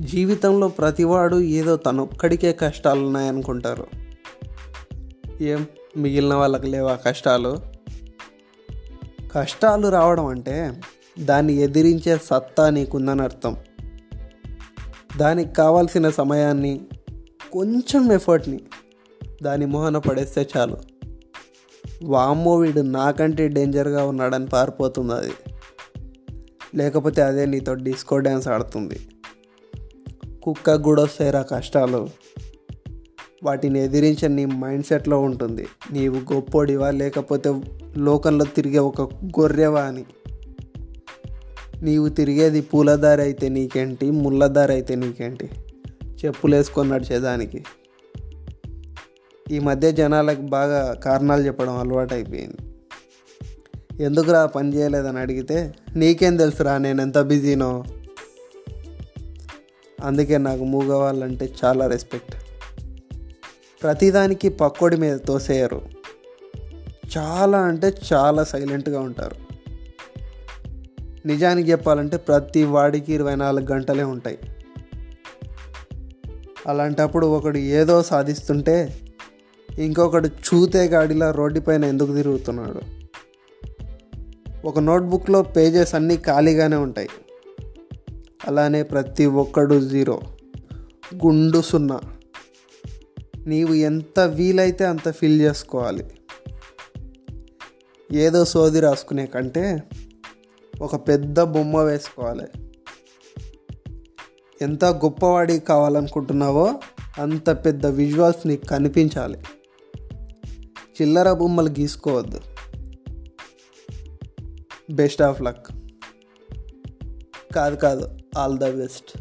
జీవితంలో ప్రతివాడు ఏదో తనొక్కడికే కష్టాలు ఉన్నాయనుకుంటారు. ఏం? మిగిలిన వాళ్ళకి లేవా కష్టాలు? కష్టాలు రావడం అంటే దాన్ని ఎదిరించే సత్తా నీకుందని అర్థం. దానికి కావాల్సిన సమయాన్ని కొంచెం ఎఫర్ట్ని దాని మోహన పడేస్తే చాలు. వామ్మో వీడు నాకంటే డేంజర్గా ఉన్నాడని పారిపోతుంది అది. లేకపోతే అదే నీతో డిస్కో డ్యాన్స్ ఆడుతుంది. కుక్కకు కూడా వస్తాయిరా కష్టాలు. వాటిని ఎదిరించే నీ మైండ్ సెట్లో ఉంటుంది. నీవు గొప్పోడివా? లేకపోతే లోకంలో తిరిగే ఒక గొర్రెవా అని. నీవు తిరిగేది పూలదారి అయితే నీకేంటి? ముళ్ళదారి అయితే నీకేంటి? చెప్పులు వేసుకొని నడిచేదానికి. ఈ మధ్య జనాలకు బాగా కారణాలు చెప్పడం అలవాటు అయిపోయింది ఎందుకురా పని చేయలేదని అడిగితే నీకేం తెలుసురా నేను ఎంత బిజీనో? అందుకే నాకు మూగవాళ్ళంటే చాలా రెస్పెక్ట్. ప్రతిదానికి పక్కోడి మీద తోసేయరు. చాలా అంటే చాలా సైలెంట్గా ఉంటారు. నిజానికి చెప్పాలంటే ప్రతి వాడికి ఇరవై నాలుగు గంటలే ఉంటాయి. అలాంటప్పుడు ఒకడు ఏదో సాధిస్తుంటే ఇంకొకడు చూతే గాడిలా రోడ్డుపైన ఎందుకు తిరుగుతున్నాడు? ఒక నోట్బుక్లో పేజెస్ అన్నీ ఖాళీగానే ఉంటాయి. అలానే ప్రతి ఒక్కడు జీరో. గుండు సున్నా. నీవు ఎంత వీలైతే అంత ఫిల్ చేసుకోవాలి. ఏదో సోది రాసుకునే కంటే ఒక పెద్ద బొమ్మ వేసుకోవాలి. ఎంత గొప్పవాడి కావాలనుకుంటున్నావో అంత పెద్ద విజువల్స్ నీకు కనిపించాలి. చిల్లర బొమ్మలు గీసుకోవద్దు. Best of luck. కాదు కాదు. all the best.